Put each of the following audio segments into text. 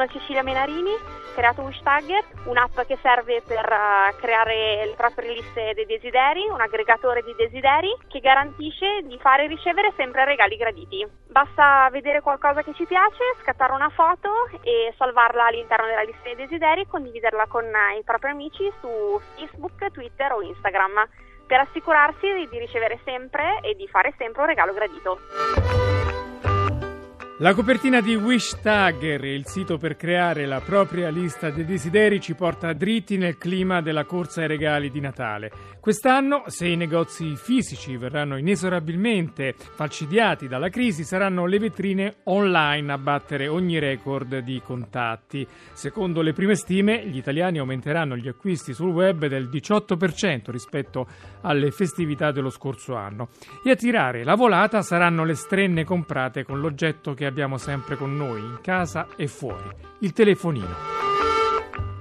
Sono Cecilia Menarini creato Wishtagger, un'app che serve per uh, creare le proprie liste dei desideri, un aggregatore di desideri che garantisce di fare e ricevere sempre regali graditi. Basta vedere qualcosa che ci piace, scattare una foto e salvarla all'interno della lista dei desideri e condividerla con uh, i propri amici su Facebook, Twitter o Instagram per assicurarsi di ricevere sempre e di fare sempre un regalo gradito. La copertina di Wishtagger, il sito per creare la propria lista dei desideri, ci porta dritti nel clima della corsa ai regali di Natale. Quest'anno, se i negozi fisici verranno inesorabilmente falcidiati dalla crisi, saranno le vetrine online a battere ogni record di contatti. Secondo le prime stime, gli italiani aumenteranno gli acquisti sul web del 18% rispetto alle festività dello scorso anno. E a tirare la volata saranno le strenne comprate con l'oggetto che abbiamo sempre con noi, in casa e fuori, il telefonino.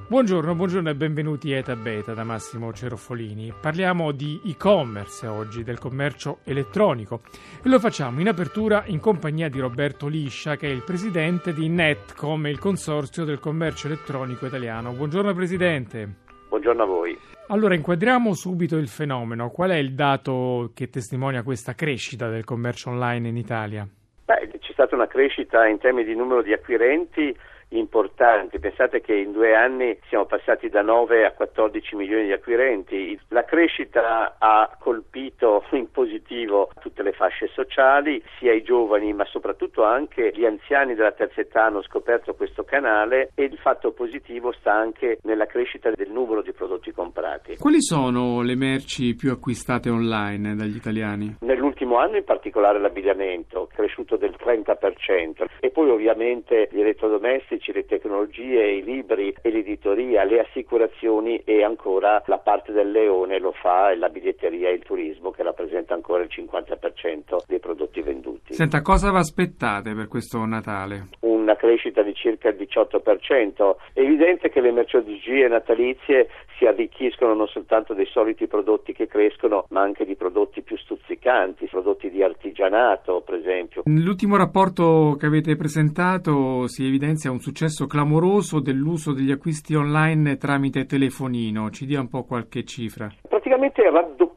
Buongiorno, buongiorno e benvenuti a Eta Beta da Massimo Cerofolini. Parliamo di e-commerce oggi, del commercio elettronico e lo facciamo in apertura in compagnia di Roberto Liscia che è il presidente di Netcom, il consorzio del commercio elettronico italiano. Buongiorno Presidente. Buongiorno a voi. Allora inquadriamo subito il fenomeno. Qual è il dato che testimonia questa crescita del commercio online in Italia? Beh, stata una crescita in termini di numero di acquirenti importanti. Pensate che in due anni siamo passati da 9 a 14 milioni di acquirenti. La crescita ha colpito in positivo tutte le fasce sociali, sia i giovani ma soprattutto anche gli anziani della terza età hanno scoperto questo canale e il fatto positivo sta anche nella crescita del numero di prodotti comprati. Quali sono le merci più acquistate online dagli italiani? Nell'ultimo anno in particolare l'abbigliamento, cresciuto del 30% e poi ovviamente gli elettrodomestici elettronici, le tecnologie, i libri e l'editoria, le assicurazioni e ancora la parte del leone lo fa la biglietteria e il turismo che rappresenta ancora il 50% dei prodotti venduti. Senta, cosa vi aspettate per questo Natale? Una crescita di circa il 18%. È evidente che le merceologie natalizie si arricchiscono non soltanto dei soliti prodotti che crescono, ma anche di prodotti più stuzzicanti, prodotti di artigianato, per esempio. Nell'ultimo rapporto che avete presentato si evidenzia un successo clamoroso dell'uso degli acquisti online tramite telefonino. Ci dia un po' qualche cifra. Praticamente è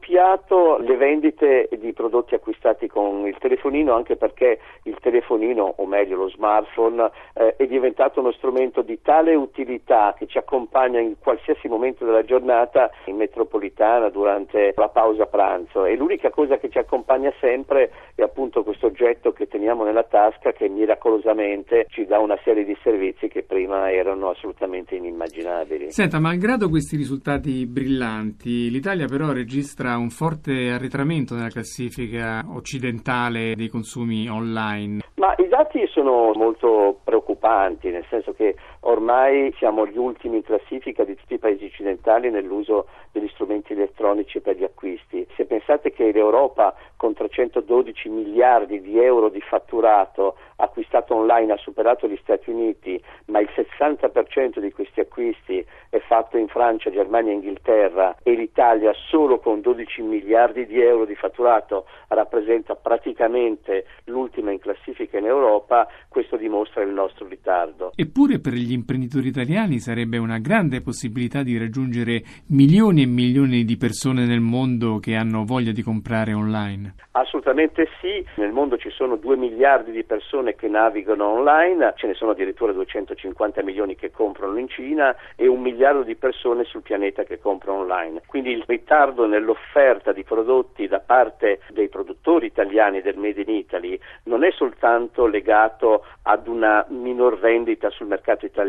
raddoppiato le vendite di prodotti acquistati con il telefonino anche perché il telefonino, o meglio lo smartphone, eh, è diventato uno strumento di tale utilità che ci accompagna in qualsiasi momento della giornata in metropolitana durante la pausa pranzo e l'unica cosa che ci accompagna sempre è appunto questo oggetto che teniamo nella tasca che miracolosamente ci dà una serie di servizi che prima erano assolutamente inimmaginabili. Senta, malgrado questi risultati brillanti, l'Italia però registra un forte arretramento nella classifica occidentale dei consumi online. Ma i dati sono molto preoccupanti, nel senso che ormai siamo gli ultimi in classifica di tutti i paesi occidentali nell'uso degli strumenti elettronici per gli acquisti. Se pensate che l'Europa con 312 miliardi di euro di fatturato acquistato online ha superato gli Stati Uniti, ma il 60% di questi acquisti è fatto in Francia, Germania e Inghilterra e l'Italia solo con 12 miliardi di euro di fatturato rappresenta praticamente l'ultima in classifica in Europa, questo dimostra il nostro ritardo. Eppure per gli imprenditori italiani sarebbe una grande possibilità di raggiungere milioni e milioni di persone nel mondo che hanno voglia di comprare online. Assolutamente sì, nel mondo ci sono 2 miliardi di persone che navigano online, ce ne sono addirittura 250 milioni che comprano in Cina e un miliardo di persone sul pianeta che comprano online. Quindi il ritardo nell'offerta di prodotti da parte dei produttori italiani del Made in Italy non è soltanto legato ad una minor vendita sul mercato italiano,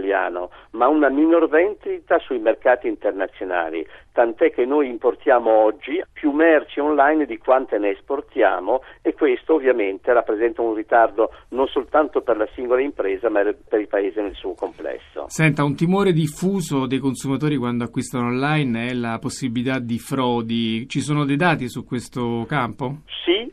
ma una minor vendita sui mercati internazionali, tant'è che noi importiamo oggi più merci online di quante ne esportiamo e questo ovviamente rappresenta un ritardo non soltanto per la singola impresa ma per il paese nel suo complesso. Senta, un timore diffuso dei consumatori quando acquistano online è la possibilità di frodi. Ci sono dei dati su questo campo? Sì,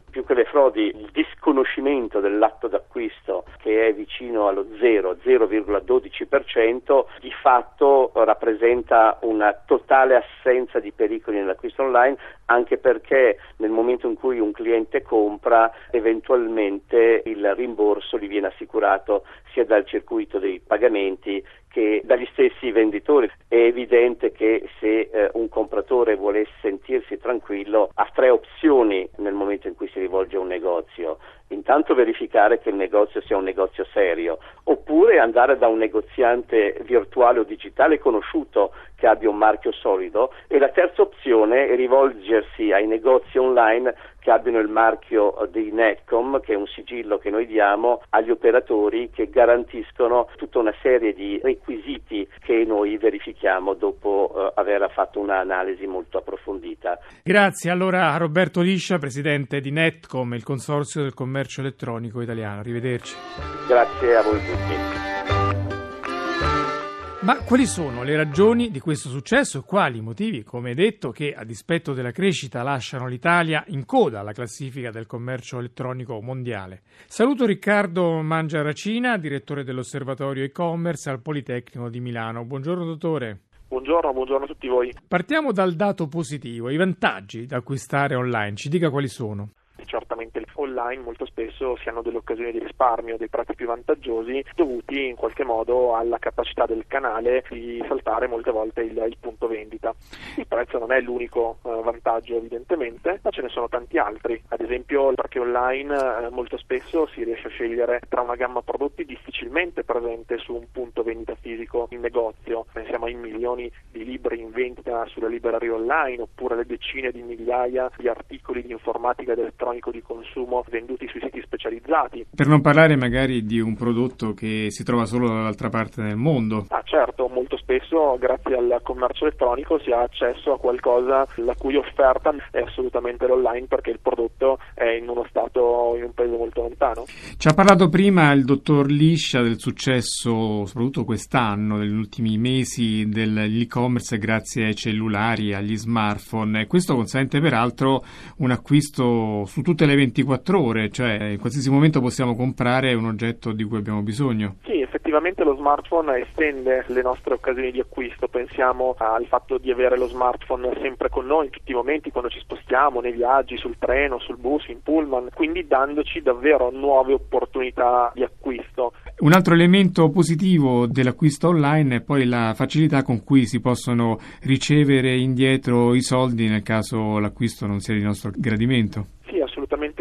frodi il disconoscimento dell'atto d'acquisto che è vicino allo 0, 0,12%, di fatto rappresenta una totale assenza di pericoli nell'acquisto online, anche perché nel momento in cui un cliente compra, eventualmente il rimborso gli viene assicurato sia dal circuito dei pagamenti che dagli stessi venditori. È evidente che se eh, un compratore vuole sentirsi tranquillo ha tre opzioni nel momento in cui si rivolge a un negozio. Intanto verificare che il negozio sia un negozio serio, oppure andare da un negoziante virtuale o digitale conosciuto che abbia un marchio solido e la terza opzione è rivolgersi ai negozi online che abbiano il marchio di Netcom, che è un sigillo che noi diamo agli operatori che garantiscono tutta una serie di requisiti che noi verifichiamo dopo eh, aver fatto un'analisi molto approfondita. Grazie allora a Roberto Liscia, presidente di Netcom, il consorzio del commercio elettronico italiano. Arrivederci. Grazie a voi tutti. Ma quali sono le ragioni di questo successo e quali motivi, come detto, che a dispetto della crescita lasciano l'Italia in coda alla classifica del commercio elettronico mondiale? Saluto Riccardo Mangiaracina, direttore dell'Osservatorio e-commerce al Politecnico di Milano. Buongiorno dottore. Buongiorno, buongiorno a tutti voi. Partiamo dal dato positivo, i vantaggi da acquistare online. Ci dica quali sono certamente online molto spesso si hanno delle occasioni di risparmio, dei prezzi più vantaggiosi dovuti in qualche modo alla capacità del canale di saltare molte volte il, il punto vendita. Il prezzo non è l'unico eh, vantaggio evidentemente, ma ce ne sono tanti altri, ad esempio perché online eh, molto spesso si riesce a scegliere tra una gamma prodotti difficilmente presente su un punto vendita fisico in negozio, pensiamo ai milioni di libri in vendita sulle librerie online oppure le decine di migliaia di articoli di informatica ed elettronica economico di consumo venduti sui siti specializzati. Per non parlare magari di un prodotto che si trova solo dall'altra parte del mondo. Ah certo, molto spesso grazie al commercio elettronico si ha accesso a qualcosa la cui offerta è assolutamente l'online perché il prodotto è in uno stato, in un paese molto lontano. Ci ha parlato prima il dottor Liscia del successo, soprattutto quest'anno, negli ultimi mesi dell'e-commerce grazie ai cellulari, agli smartphone. Questo consente peraltro un acquisto su tutte le 24 ore, cioè in qualsiasi momento possiamo comprare un oggetto di cui abbiamo bisogno. Sì, effettivamente lo smartphone estende le nostre occasioni di acquisto, pensiamo al fatto di avere lo smartphone sempre con noi in tutti i momenti quando ci spostiamo, nei viaggi, sul treno, sul bus, in pullman, quindi dandoci davvero nuove opportunità di acquisto. Un altro elemento positivo dell'acquisto online è poi la facilità con cui si possono ricevere indietro i soldi nel caso l'acquisto non sia di nostro gradimento assolutamente sì,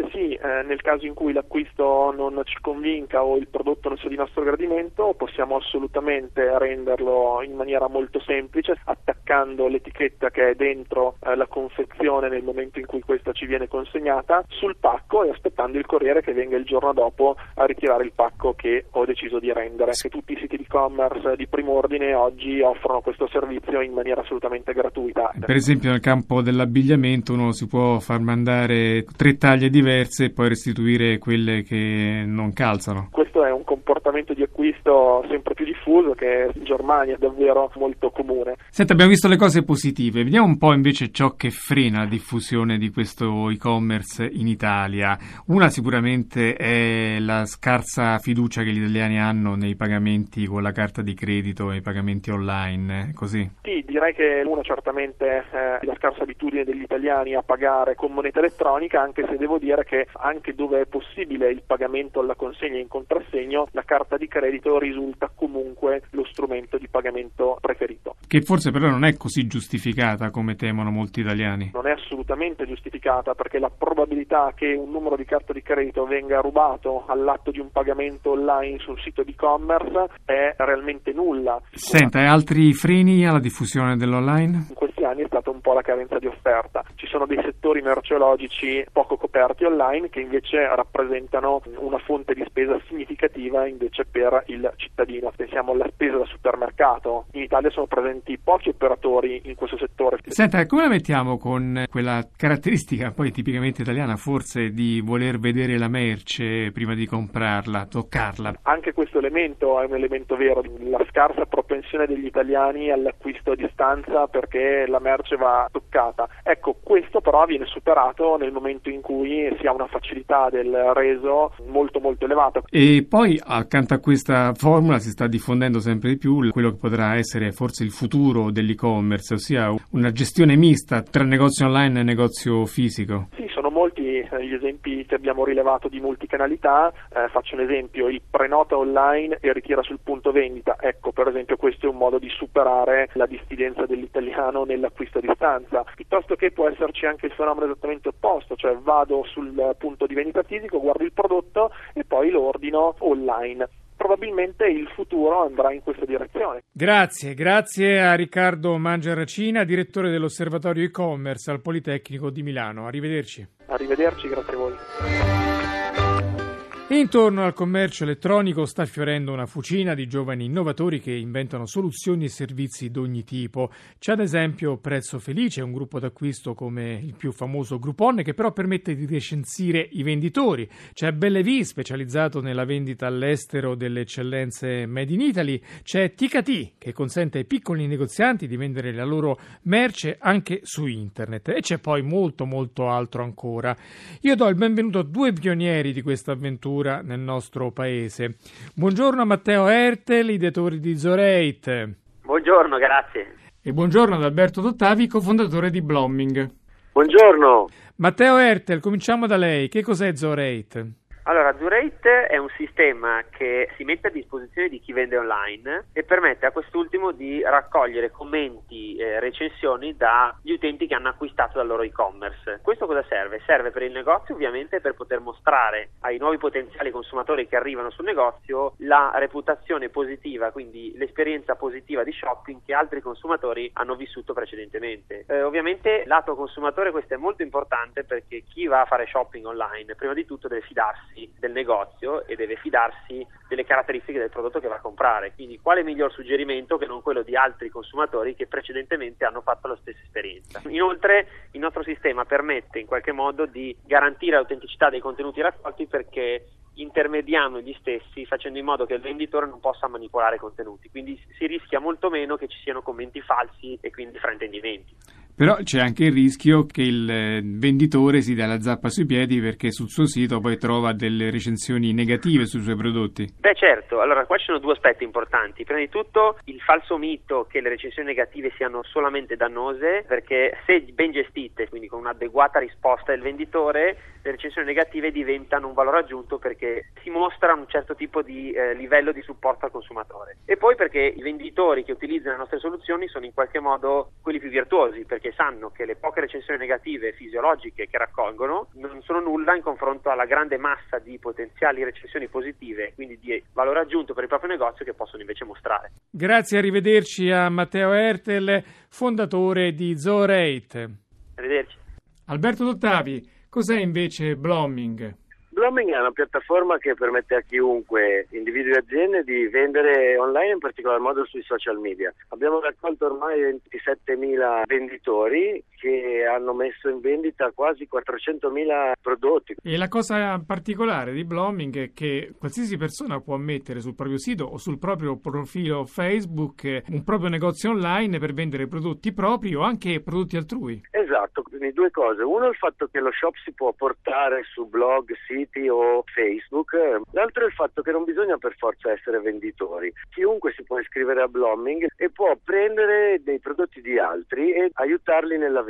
eh, nel caso in cui l'acquisto non ci convinca o il prodotto non sia di nostro gradimento possiamo assolutamente renderlo in maniera molto semplice attaccando l'etichetta che è dentro eh, la confezione nel momento in cui questa ci viene consegnata sul pacco e aspettando il corriere che venga il giorno dopo a ritirare il pacco che ho deciso di rendere. Che tutti i siti di e-commerce di primo ordine oggi offrono questo servizio in maniera assolutamente gratuita. Per esempio nel campo dell'abbigliamento uno si può far mandare tre tagli taglie diverse e poi restituire quelle che non calzano. Questo è un comportamento di acquisto sempre più diffuso che in Germania è davvero molto comune. Senta, abbiamo visto le cose positive, vediamo un po' invece ciò che frena la diffusione di questo e-commerce in Italia. Una sicuramente è la scarsa fiducia che gli italiani hanno nei pagamenti con la carta di credito e i pagamenti online, così? Sì, direi che una certamente è la scarsa abitudine degli italiani a pagare con moneta elettronica, anche se devo dire che anche dove è possibile il pagamento alla consegna in contrassegno, la carta di credito risulta comunque lo strumento di pagamento preferito. Che forse però non è così giustificata come temono molti italiani. Non è assolutamente giustificata perché la probabilità che un numero di carta di credito venga rubato all'atto di un pagamento online sul sito di e-commerce è realmente nulla. Senta, e altri freni alla diffusione dell'online? In anni è stata un po' la carenza di offerta. Ci sono dei settori merceologici poco coperti online che invece rappresentano una fonte di spesa significativa invece per il cittadino. Pensiamo alla spesa da supermercato. In Italia sono presenti pochi operatori in questo settore. Senta, come la mettiamo con quella caratteristica poi tipicamente italiana forse di voler vedere la merce prima di comprarla, toccarla? Anche questo elemento è un elemento vero, la scarsa propensione degli italiani all'acquisto a distanza perché la merce va toccata. Ecco, questo però viene superato nel momento in cui si ha una facilità del reso molto molto elevata. E poi accanto a questa formula si sta diffondendo sempre di più quello che potrà essere forse il futuro dell'e-commerce, ossia una gestione mista tra negozio online e negozio fisico. Sì, eh, gli esempi che abbiamo rilevato di multicanalità. Eh, faccio un esempio, il prenota online e ritira sul punto vendita. Ecco, per esempio, questo è un modo di superare la diffidenza dell'italiano nell'acquisto a distanza. Piuttosto che può esserci anche il fenomeno esattamente opposto, cioè vado sul punto di vendita fisico, guardo il prodotto e poi lo ordino online probabilmente il futuro andrà in questa direzione. Grazie, grazie a Riccardo Mangiaracina, direttore dell'Osservatorio e-commerce al Politecnico di Milano. Arrivederci. Arrivederci, grazie a voi. Intorno al commercio elettronico sta fiorendo una fucina di giovani innovatori che inventano soluzioni e servizi d'ogni tipo. C'è ad esempio Prezzo Felice, un gruppo d'acquisto come il più famoso Groupon che però permette di recensire i venditori. C'è Bellevi, specializzato nella vendita all'estero delle eccellenze made in Italy. C'è TKT, che consente ai piccoli negozianti di vendere la loro merce anche su internet. E c'è poi molto molto altro ancora. Io do il benvenuto a due pionieri di questa avventura cultura nel nostro paese. Buongiorno a Matteo Ertel, ideatore di Zorate. Buongiorno, grazie. E buongiorno ad Alberto Dottavi, cofondatore di Blomming. Buongiorno. Matteo Ertel, cominciamo da lei. Che cos'è Zorate? Allora, Durate è un sistema che si mette a disposizione di chi vende online e permette a quest'ultimo di raccogliere commenti e recensioni dagli utenti che hanno acquistato dal loro e-commerce. Questo cosa serve? Serve per il negozio ovviamente per poter mostrare ai nuovi potenziali consumatori che arrivano sul negozio la reputazione positiva, quindi l'esperienza positiva di shopping che altri consumatori hanno vissuto precedentemente. Eh, ovviamente lato consumatore questo è molto importante perché chi va a fare shopping online prima di tutto deve fidarsi fidarsi del negozio e deve fidarsi delle caratteristiche del prodotto che va a comprare. Quindi quale miglior suggerimento che non quello di altri consumatori che precedentemente hanno fatto la stessa esperienza. Inoltre il nostro sistema permette in qualche modo di garantire l'autenticità dei contenuti raccolti perché intermediamo gli stessi facendo in modo che il venditore non possa manipolare i contenuti, quindi si rischia molto meno che ci siano commenti falsi e quindi fraintendimenti. Però c'è anche il rischio che il eh, venditore si dà la zappa sui piedi perché sul suo sito poi trova delle recensioni negative sui suoi prodotti. Beh certo, allora qua ci sono due aspetti importanti. Prima di tutto il falso mito che le recensioni negative siano solamente dannose perché se ben gestite, quindi con un'adeguata risposta del venditore, le recensioni negative diventano un valore aggiunto perché si mostra un certo tipo di eh, livello di supporto al consumatore. E poi perché i venditori che utilizzano le nostre soluzioni sono in qualche modo quelli più virtuosi perché sanno che le poche recensioni negative fisiologiche che raccolgono non sono nulla in confronto alla grande massa di potenziali recensioni positive, quindi di valore aggiunto per il proprio negozio che possono invece mostrare. Grazie, arrivederci a Matteo Ertel, fondatore di Zoorate. Arrivederci. Alberto Dottavi, cos'è invece Blooming? Blooming è una piattaforma che permette a chiunque, individui e aziende, di vendere online in particolar modo sui social media. Abbiamo raccolto ormai 27.000 venditori che hanno messo in vendita quasi 400.000 prodotti. E la cosa particolare di Blooming è che qualsiasi persona può mettere sul proprio sito o sul proprio profilo Facebook un proprio negozio online per vendere prodotti propri o anche prodotti altrui. Esatto, quindi due cose. Uno è il fatto che lo shop si può portare su blog, siti, o Facebook. L'altro è il fatto che non bisogna per forza essere venditori. Chiunque si può iscrivere a Blooming e può prendere dei prodotti di altri e aiutarli nella vendita.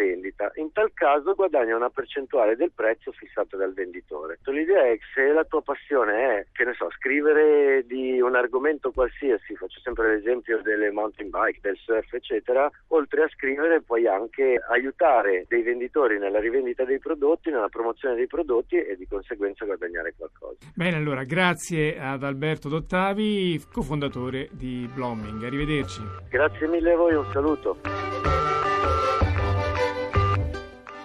In tal caso guadagna una percentuale del prezzo fissato dal venditore. L'idea è che se la tua passione è, che ne so, scrivere di un argomento qualsiasi, faccio sempre l'esempio delle mountain bike, del surf, eccetera, oltre a scrivere puoi anche aiutare dei venditori nella rivendita dei prodotti, nella promozione dei prodotti e di conseguenza guadagnare qualcosa. Bene, allora grazie ad Alberto Dottavi, cofondatore di Blooming. Arrivederci. Grazie mille a voi, un saluto.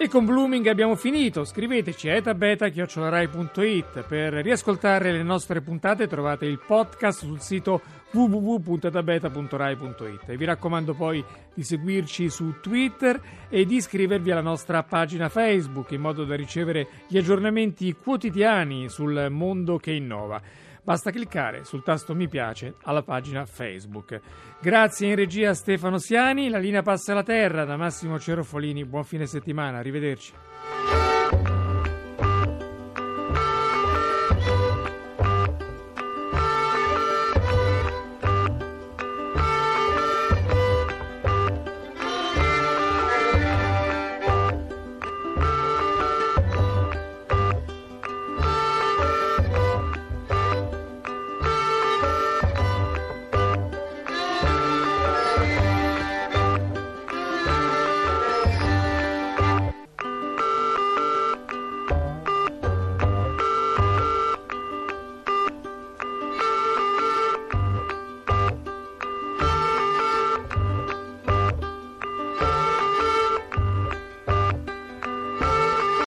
E con Blooming abbiamo finito. Scriveteci a etabeta.it per riascoltare le nostre puntate. Trovate il podcast sul sito www.etabeta.rai.it. E vi raccomando poi di seguirci su Twitter e di iscrivervi alla nostra pagina Facebook in modo da ricevere gli aggiornamenti quotidiani sul mondo che innova. Basta cliccare sul tasto mi piace alla pagina Facebook. Grazie in regia a Stefano Siani, la linea passa alla terra da Massimo Cerofolini. Buon fine settimana, arrivederci.